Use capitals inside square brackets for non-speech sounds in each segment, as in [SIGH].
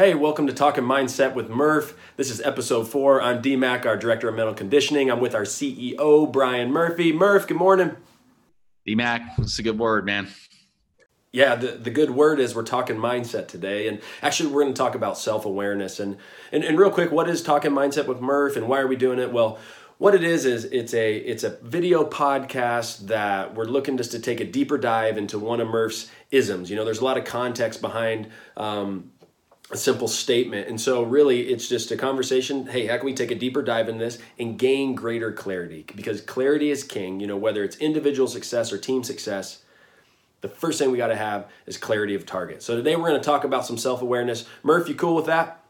Hey, welcome to Talking Mindset with Murph. This is episode four. I'm DMAC, our director of mental conditioning. I'm with our CEO, Brian Murphy. Murph, good morning. DMAC, it's a good word, man. Yeah, the, the good word is we're talking mindset today. And actually, we're going to talk about self awareness. And, and, and real quick, what is Talking Mindset with Murph and why are we doing it? Well, what it is is it's a it's a video podcast that we're looking just to take a deeper dive into one of Murph's isms. You know, there's a lot of context behind um, a simple statement. And so, really, it's just a conversation. Hey, how can we take a deeper dive in this and gain greater clarity? Because clarity is king. You know, whether it's individual success or team success, the first thing we got to have is clarity of target. So, today we're going to talk about some self awareness. Murph, you cool with that?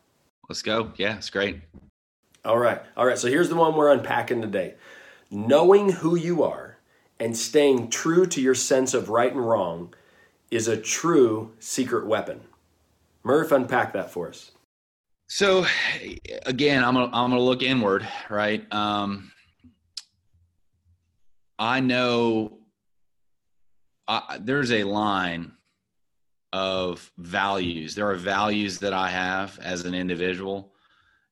Let's go. Yeah, it's great. All right. All right. So, here's the one we're unpacking today knowing who you are and staying true to your sense of right and wrong is a true secret weapon. Murph, unpack that for us. So, again, I'm gonna I'm gonna look inward, right? Um, I know I, there's a line of values. There are values that I have as an individual,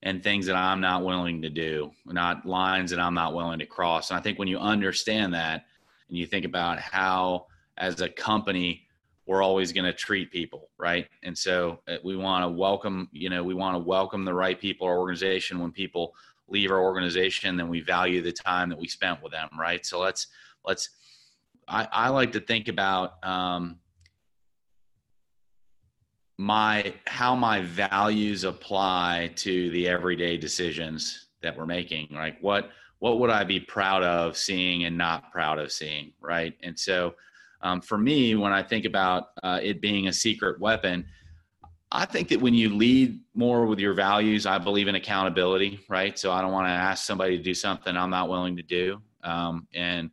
and things that I'm not willing to do, not lines that I'm not willing to cross. And I think when you understand that, and you think about how, as a company, we're always going to treat people right? And so uh, we want to welcome you know we want to welcome the right people our organization. When people leave our organization then we value the time that we spent with them right? So let's let's i, I like to think about um, my how my values apply to the everyday decisions that we're making like what what would i be proud of seeing and not proud of seeing right? And so um, for me, when I think about uh, it being a secret weapon, I think that when you lead more with your values, I believe in accountability, right? So I don't want to ask somebody to do something I'm not willing to do, um, and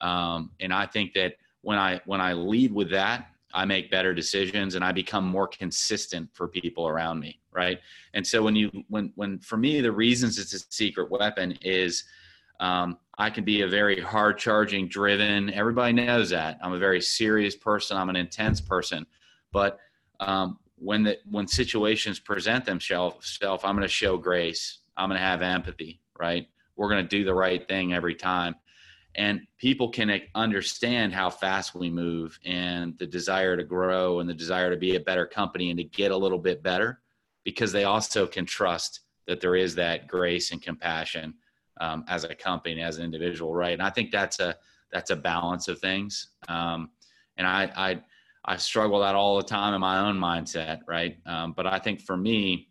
um, and I think that when I when I lead with that, I make better decisions and I become more consistent for people around me, right? And so when you when when for me the reasons it's a secret weapon is um, I can be a very hard charging, driven. Everybody knows that. I'm a very serious person. I'm an intense person. But um, when the when situations present themselves, I'm going to show grace. I'm going to have empathy. Right? We're going to do the right thing every time. And people can understand how fast we move and the desire to grow and the desire to be a better company and to get a little bit better because they also can trust that there is that grace and compassion um, as a company, as an individual, right? And I think that's a that's a balance of things. Um, and I, I I struggle that all the time in my own mindset, right? Um, but I think for me,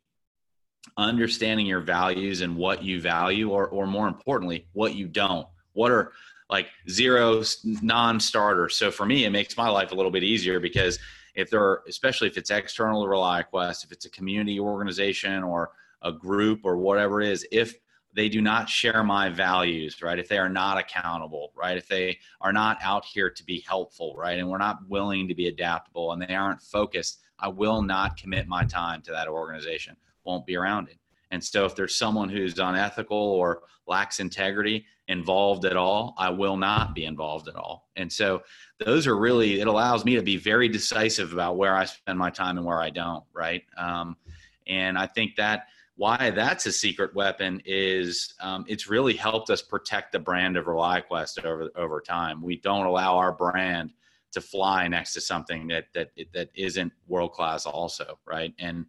understanding your values and what you value, or or more importantly, what you don't. What are like zero non-starters. So for me, it makes my life a little bit easier because if there are, especially if it's external to ReliaQuest, if it's a community organization or a group or whatever it is, if they do not share my values, right? If they are not accountable, right? If they are not out here to be helpful, right? And we're not willing to be adaptable and they aren't focused, I will not commit my time to that organization, won't be around it. And so if there's someone who's unethical or lacks integrity involved at all, I will not be involved at all. And so those are really, it allows me to be very decisive about where I spend my time and where I don't, right? Um, and I think that why that's a secret weapon is um, it's really helped us protect the brand of ReliaQuest over over time. We don't allow our brand to fly next to something that that that isn't world class, also, right? And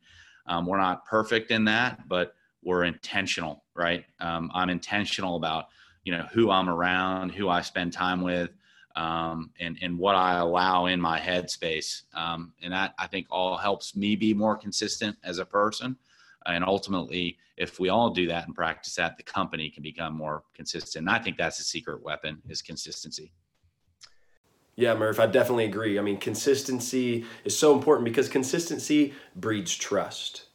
um, we're not perfect in that, but we're intentional, right? Um, I'm intentional about you know who I'm around, who I spend time with. Um, and and what I allow in my headspace, um, and that I think all helps me be more consistent as a person, and ultimately if we all do that and practice that the company can become more consistent. And i think that's a secret weapon is consistency. Yeah murph i definitely agree. I mean consistency is so important because consistency breeds trust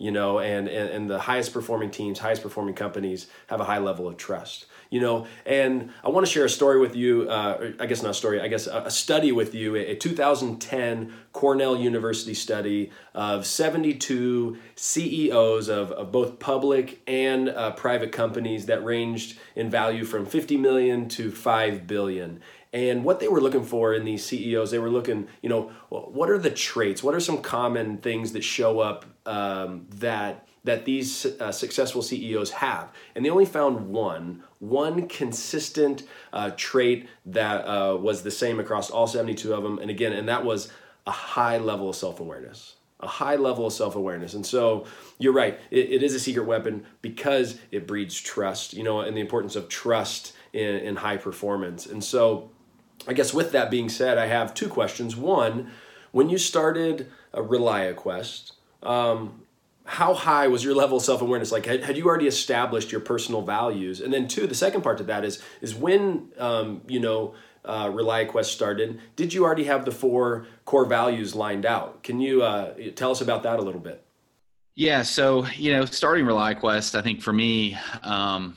you know and, and and the highest performing teams highest performing companies have a high level of trust you know? And i want to share a story with you uh, i guess not a story i guess a, a study with you a 2010 cornell university study of 72 ceos of, of both public and uh, private companies that ranged in value from 50 million to 5 billion And what they were looking for in these CEOs, they were looking, you know, what are the traits? What are some common things that show up um, that that these uh, successful CEOs have? And they only found one, one consistent uh, trait that uh, was the same across all 72 of them. And again, and that was a high level of self awareness a high level of self awareness. And so you're right, it, it is a secret weapon because it breeds trust, you know, and the importance of trust in, in high performance. And so I guess with that being said, I have two questions. One, when you started a ReliaQuest, um, how high was your level of self-awareness like had, had, you already established your personal values and then two the second part to that is is when um, you know uh, ReliaQuest started, did you already have the four core values lined out? Can you uh, tell us about that a little bit? Yeah, so you know, starting ReliaQuest, I think for me, um,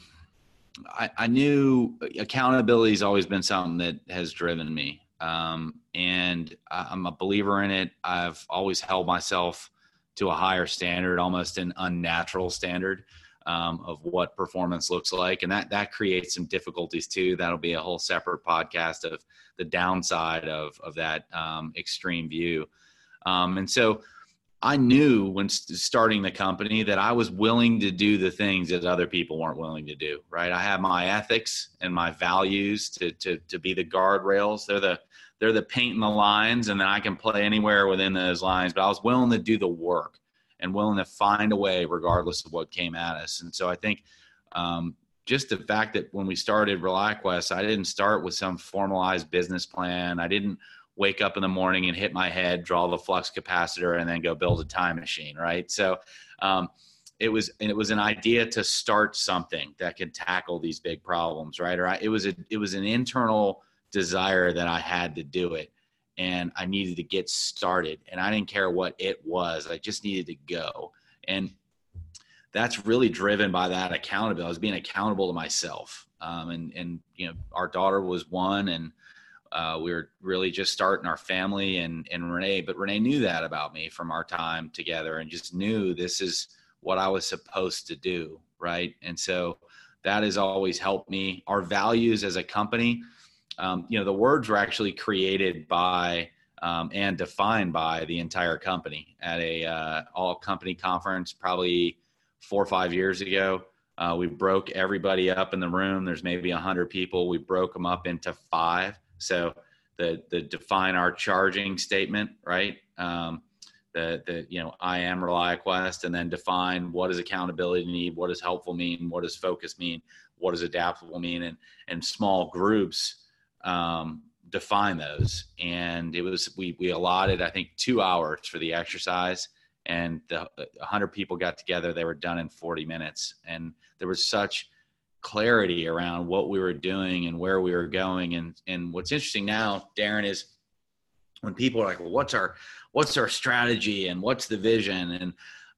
I, I, knew accountability has always been something that has driven me, um, and I'm a believer in it. I've always held myself to a higher standard, almost an unnatural standard um, of what performance looks like, and that that creates some difficulties too. That'll be a whole separate podcast of the downside of of that um, extreme view. Um, and so, I knew when starting the company that I was willing to do the things that other people weren't willing to do. Right? I have my ethics and my values to to to be the guardrails. They're the they're the paint and the lines, and then I can play anywhere within those lines. But I was willing to do the work and willing to find a way regardless of what came at us. And so I think um, just the fact that when we started ReliaQuest, I didn't start with some formalized business plan. I didn't wake up in the morning and hit my head, draw the flux capacitor, and then go build a time machine, right? So um, it was it was an idea to start something that could tackle these big problems, right? Or I, it was a it was an internal desire that I had to do it and I needed to get started. And I didn't care what it was, I just needed to go. And that's really driven by that accountability. I was being accountable to myself. Um, and, and, you know, our daughter was one, and uh, we were really just starting our family and, and Renee, but Renee knew that about me from our time together and just knew this is what I was supposed to do. Right. And so that has always helped me. Our values as a company, um, you know, the words were actually created by um, and defined by the entire company at a uh, all company conference probably four or five years ago. Uh, we broke everybody up in the room. There's maybe a hundred people. We broke them up into five. So the the define our charging statement, right? Um, the the you know I am ReliaQuest, and then define what does accountability need, what does helpful mean, what does focus mean, what does adaptable mean, and and small groups um, define those. And it was we we allotted I think two hours for the exercise, and the hundred people got together. They were done in forty minutes, and there was such clarity around what we were doing and where we were going. And and what's interesting now, Darren, is when people are like, "Well, what's our what's our strategy and what's the vision?" and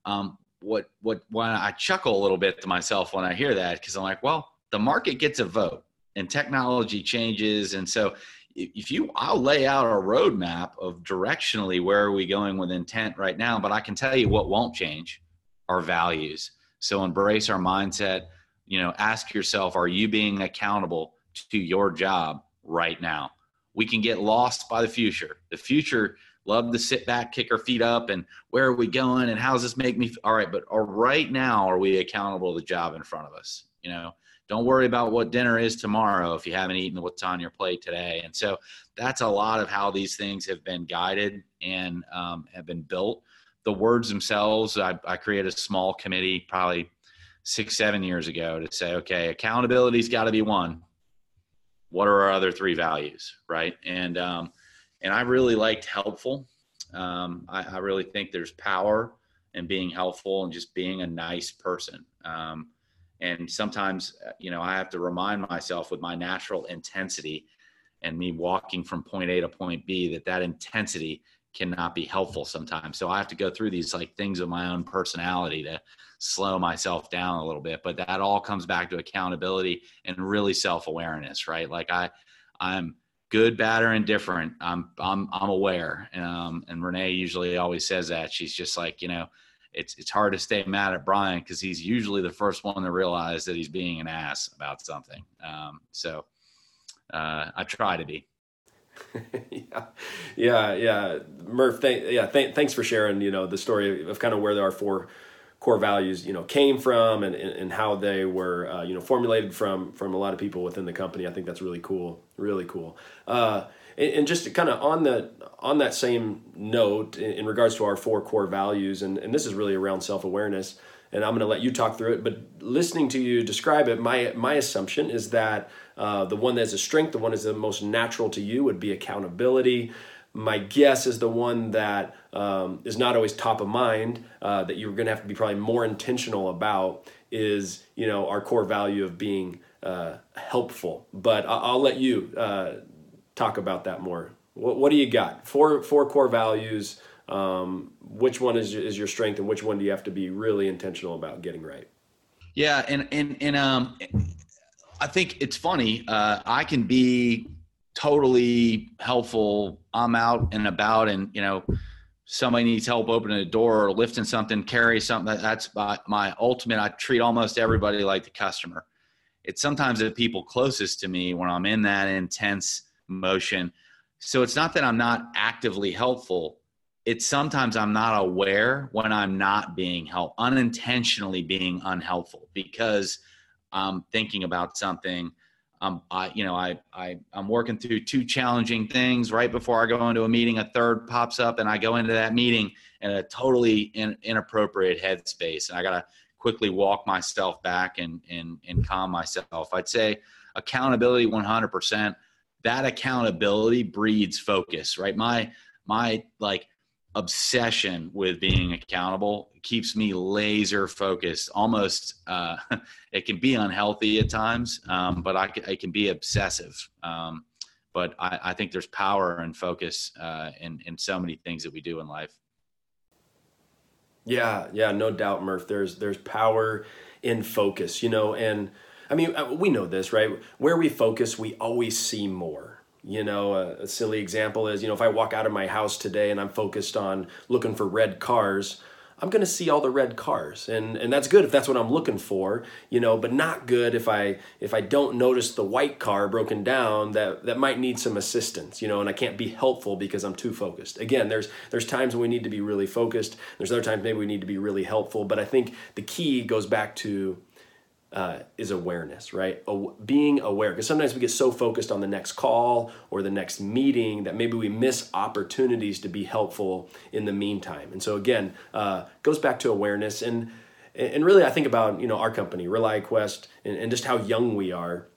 um, what what when I chuckle a little bit to myself when I hear that because I'm like, well, the market gets a vote and technology changes and so if you i'll lay out a roadmap of directionally where are we going with intent right now but i can tell you what won't change our values so embrace our mindset you know ask yourself are you being accountable to your job right now we can get lost by the future the future love to sit back kick our feet up and where are we going and how does this make me all right but right now are we accountable to the job in front of us you know don't worry about what dinner is tomorrow if you haven't eaten what's on your plate today. And so that's a lot of how these things have been guided and um, have been built. The words themselves, I, I created a small committee probably six, seven years ago to say, okay, accountability's got to be one. What are our other three values, right? And um, and I really liked helpful. Um, I, I, really think there's power in being helpful and just being a nice person. Um, and sometimes uh, you know i have to remind myself with my natural intensity and me walking from point a to point b that that intensity cannot be helpful sometimes. So i have to go through these like things of my own personality to slow myself down a little bit but that all comes back to accountability and really self-awareness right? Like i i'm good bad or indifferent. I'm i'm i'm aware. Um, and renee usually always says that. She's just like you know it's it's hard to stay mad at Brian because he's usually the first one to realize that he's being an ass about something. Um, so uh, I try to be. [LAUGHS] yeah, yeah, yeah. Murph, yeah, th- thanks for sharing. You know the story of kind of where our four core values, you know, came from and, and how they were, uh, you know, formulated from from a lot of people within the company. I think that's really cool, really cool. Uh, and, and, just kind of on the on that same note, in, in, regards to our four core values, and, and this is really around self awareness. And I'm going to let you talk through it, but listening to you describe it, my my assumption is that uh, the one that's a strength, the one that's the most natural to you, would be accountability. My guess is the one that um, is not always top of mind, uh, that you're going to have to be probably more intentional about, is you know our core value of being uh, helpful. But I'll, I'll let you uh, talk about that more. What, what do you got? Four four core values. Um, which one is is your strength, and which one do you have to be really intentional about getting right? Yeah, and and and um, I think it's funny. Uh, I can be totally helpful. I'm out and about, and you know, somebody needs help opening a door or lifting something, carry something. That's my, my ultimate. I treat almost everybody like the customer. It's sometimes the people closest to me when I'm in that intense motion. So it's not that I'm not actively helpful. It's sometimes I'm not aware when I'm not being help, unintentionally being unhelpful because I'm thinking about something I'm, I, you know, I, I, I'm working through two challenging things right before I go into a meeting. A third pops up, and I go into that meeting in a totally in, inappropriate headspace, and I gotta quickly walk myself back and and and calm myself. I'd say accountability 100%. That accountability breeds focus, right? My my like obsession with being accountable. Keeps me laser focused almost uh, [LAUGHS] it can be unhealthy at times um, but I, I, can be obsessive. Um, but I, I, think there's power and focus uh, in, in so many things that we do in life. Yeah yeah no doubt murph. There's there's power in focus you know and i mean uh, we know this right? Where we focus we always see more you know, a, a, silly example is, you know, if I walk out of my house today and I'm focused on looking for red cars, I'm going to see all the red cars. And and that's good if that's what I'm looking for, you know, but not good if I if I don't notice the white car broken down that that might need some assistance, you know, and I can't be helpful because I'm too focused. Again, there's there's times when we need to be really focused. There's other times maybe we need to be really helpful, but I think the key goes back to uh, is awareness, right? O- being aware. Because sometimes we get so focused on the next call or the next meeting that maybe we miss opportunities to be helpful in the meantime. And so again, uh, goes back to awareness. And and really, I think about you know our company, ReliaQuest, and, and just how young we are,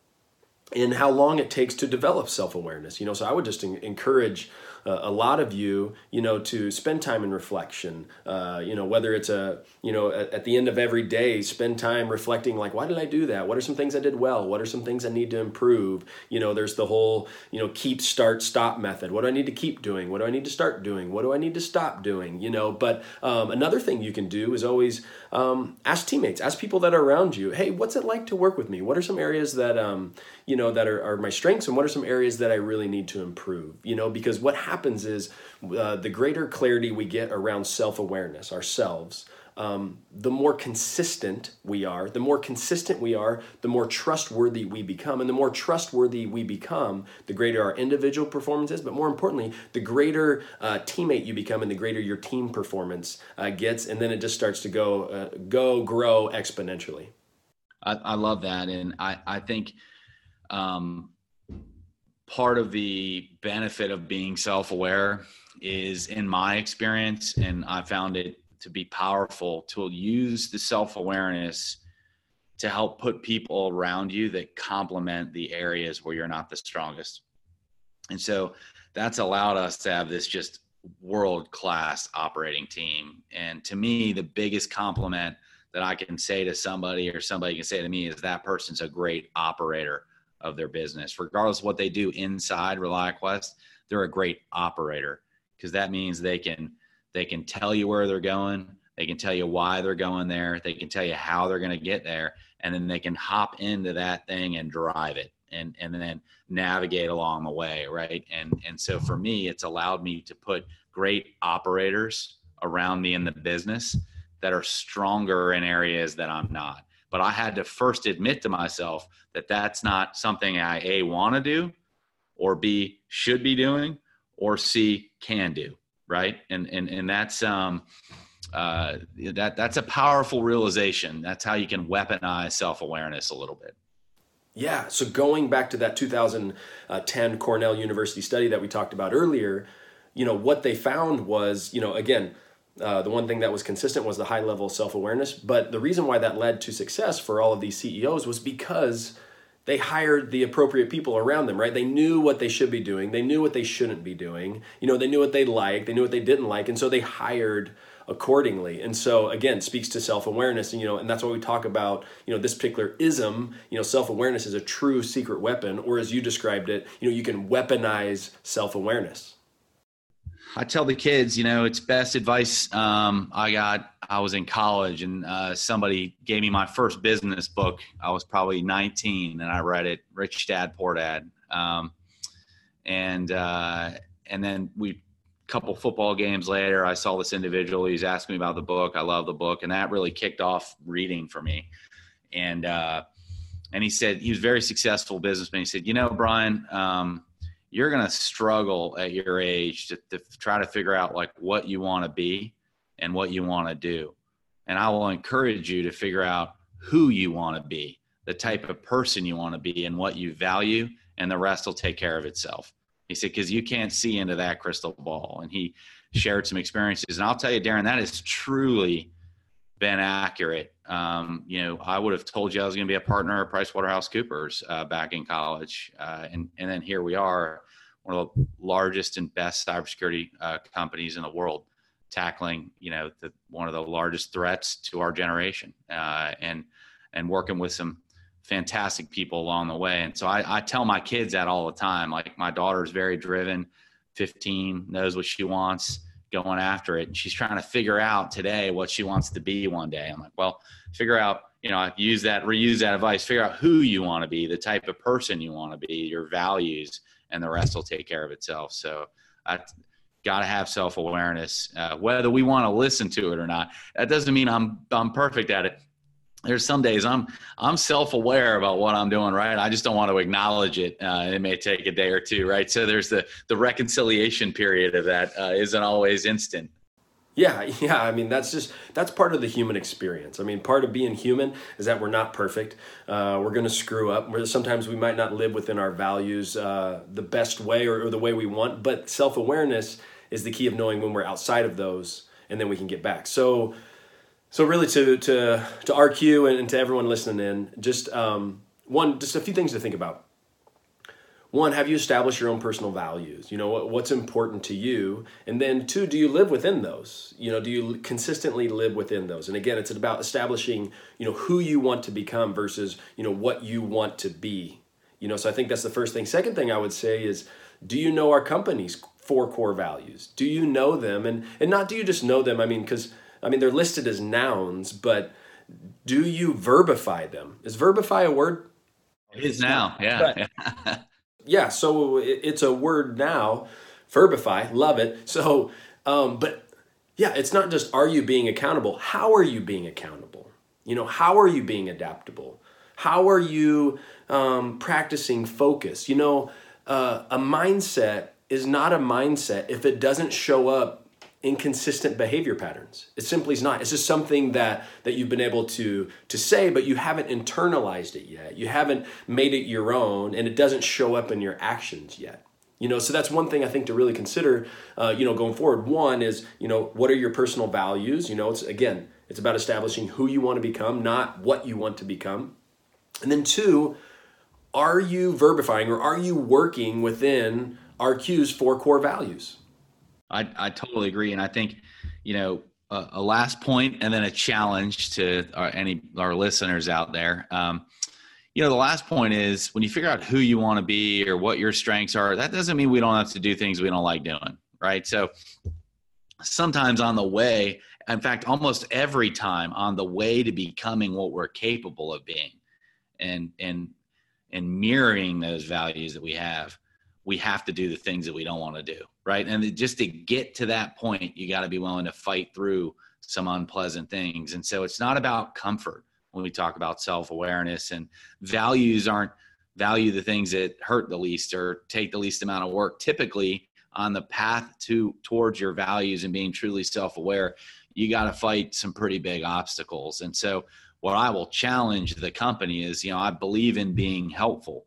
and how long it takes to develop self awareness. You know, so I would just encourage uh, a lot of you, you know, to spend time in reflection. Uh, you know, whether it's a, you know, at, at, the end of every day, spend time reflecting, like, why did I do that? What are some things I did well? What are some things I need to improve? You know, there's the whole, you know, keep, start, stop method. What do I need to keep doing? What do I need to start doing? What do I need to stop doing? You know, but um, another thing you can do is always um, ask teammates, ask people that are around you, hey, what's it like to work with me? What are some areas that, um, you know, that are, are my strengths and what are some areas that I really need to improve? You know, because what happens is uh, the greater clarity we get around self awareness, ourselves, um, the more consistent we are, the more consistent we are, the more trustworthy we become. And the more trustworthy we become, the greater our individual performance is, but more importantly, the greater uh, teammate you become and the greater your team performance uh, gets. And then it just starts to go, uh, go, grow exponentially. I, I, love that. And I, I think um, part of the benefit of being self-aware is in my experience and i found it to be powerful to use the self-awareness to help put people around you that complement the areas where you're not the strongest. And so that's allowed us to have this just world class operating team. And to me the biggest compliment that i can say to somebody or somebody can say to me is that person's a great operator of their business, regardless of what they do inside ReliaQuest, they're a great operator because that means they can they can tell you where they're going, they can tell you why they're going there, they can tell you how they're going to get there, and then they can hop into that thing and drive it and and then navigate along the way, right? And and so for me, it's allowed me to put great operators around me in the business that are stronger in areas that I'm not but I had to first admit to myself that that's not something I a want to do, or b should be doing, or c can do. Right, and and and that's um, uh, that that's a powerful realization. That's how you can weaponize self awareness a little bit. Yeah. So going back to that 2010 Cornell University study that we talked about earlier, you know what they found was, you know, again, uh, the one thing that was consistent was the high level of self awareness. But the reason why that led to success for all of these CEOs was because they hired the appropriate people around them, right? They knew what they should be doing, they knew what they shouldn't be doing. You know, they knew what they liked, they knew what they didn't like, and so they hired accordingly. And so again, speaks to self-awareness and you know, and that's why we talk about, you know, this particular ism, you know, self-awareness is a true secret weapon or as you described it, you know, you can weaponize self-awareness. I tell the kids, you know, it's best advice um, I got. I was in college and uh, somebody gave me my first business book. I was probably 19 and I read it, Rich Dad Poor Dad. Um, and uh, and then we couple football games later, I saw this individual. He's asking me about the book. I love the book, and that really kicked off reading for me. And uh, and he said he was very successful businessman. He said, you know, Brian, um, you're going to struggle at your age to, to try to figure out like what you want to be and what you want to do. And I will encourage you to figure out who you want to be, the type of person you want to be, and what you value, and the rest will take care of itself. He said, because you can't see into that crystal ball. And he shared some experiences. And I'll tell you, Darren, that is truly been accurate. Um, you know, I would have told you I was going to be a partner at PricewaterhouseCoopers uh, back in college. Uh, and, and then here we are, one of the largest and best cybersecurity uh, companies in the world, tackling, you know, the, one of the largest threats to our generation uh, and, and working with some fantastic people along the way. And so I, I tell my kids that all the time. Like my daughter is very driven, 15, knows what she wants, going after it. And she's trying to figure out today what she wants to be one day. I'm like, well, figure out, you know, use that, reuse that advice, figure out who you want to be, the type of person you want to be, your values, and the rest will take care of itself. So I got to have self-awareness, uh, whether we want to listen to it or not. That doesn't mean I'm, I'm perfect at it there's some days I'm I'm self-aware about what I'm doing right. I just don't want to acknowledge it. Uh, it may take a day or two, right? So there's the the reconciliation period of that uh, not always instant. Yeah, [LAUGHS] yeah. I mean, that's just that's part of the human experience. I mean, part of being human is that we're not perfect. Uh, we're going to screw up. We're, sometimes we might not live within our values uh, the best way or, or the way we want. But self awareness is the key of knowing when we're outside of those, and then we can get back. So so really, to to to RQ and, to everyone listening in, just um, one, just a few things to think about. One, have you established your own personal values? You know what, what's important to you, and then two, do you live within those? You know, do you consistently live within those? And again, it's about establishing you know who you want to become versus you know what you want to be. You know, so I think that's the first thing. Second thing I would say is, do you know our company's four core values? Do you know them, and and not do you just know them? I mean, because I mean, they're listed as nouns, but do you verbify them? Is verbify a word? It is now, yeah. [LAUGHS] yeah, so it's a word now. Verbify, love it. So, um, but yeah, it's not just are you being accountable? How are you being accountable? You know, how are you being adaptable? How are you um, practicing focus? You know, uh, a mindset is not a mindset if it doesn't show up inconsistent behavior patterns. It simply is not. It's just something that that you've been able to to say, but you haven't internalized it yet. You haven't made it your own, and it doesn't show up in your actions yet. You know, so that's one thing I think to really consider. Uh, you know, going forward. One is you know what are your personal values. You know, it's again it's about establishing who you want to become, not what you want to become. And then two, are you verbifying or are you working within our RQ's four core values? I, I totally agree. And I think, you know, a, a last point and then a challenge to our, any our listeners out there. Um, you know, the last point is when you figure out who you want to be or what your strengths are, that doesn't mean we don't have to do things we don't like doing, right? So sometimes on the way, in fact, almost every time on the way to becoming what we're capable of being and and and mirroring those values that we have, we have to do the things that we don't want to do right and just to get to that point you got to be willing to fight through some unpleasant things and so it's not about comfort when we talk about self awareness and values aren't value the things that hurt the least or take the least amount of work. Typically, on the path to towards your values and being truly self aware, you got to fight some pretty big obstacles. And so, what I will challenge the company is, you know, I believe in being helpful.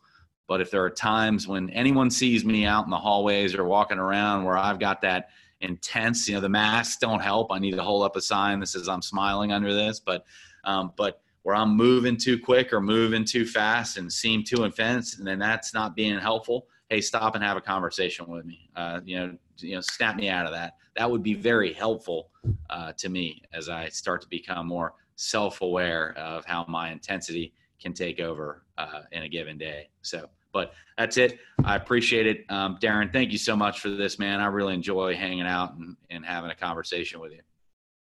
But if there are times when anyone sees me out in the hallways or walking around where I've got that intense, you know, the masks don't help. I need to hold up a sign that says I'm smiling under this. But, um, but where I'm moving too quick or moving too fast and seem too intense, and then that's not being helpful. Hey, stop and have a conversation with me. Uh, you know, you know, snap me out of that. That would be very helpful uh, to me as I start to become more self-aware of how my intensity can take over uh, in a given day. So, but that's it. I appreciate it. Um, Darren, thank you so much for this, man. I really enjoy hanging out and, and having a conversation with you.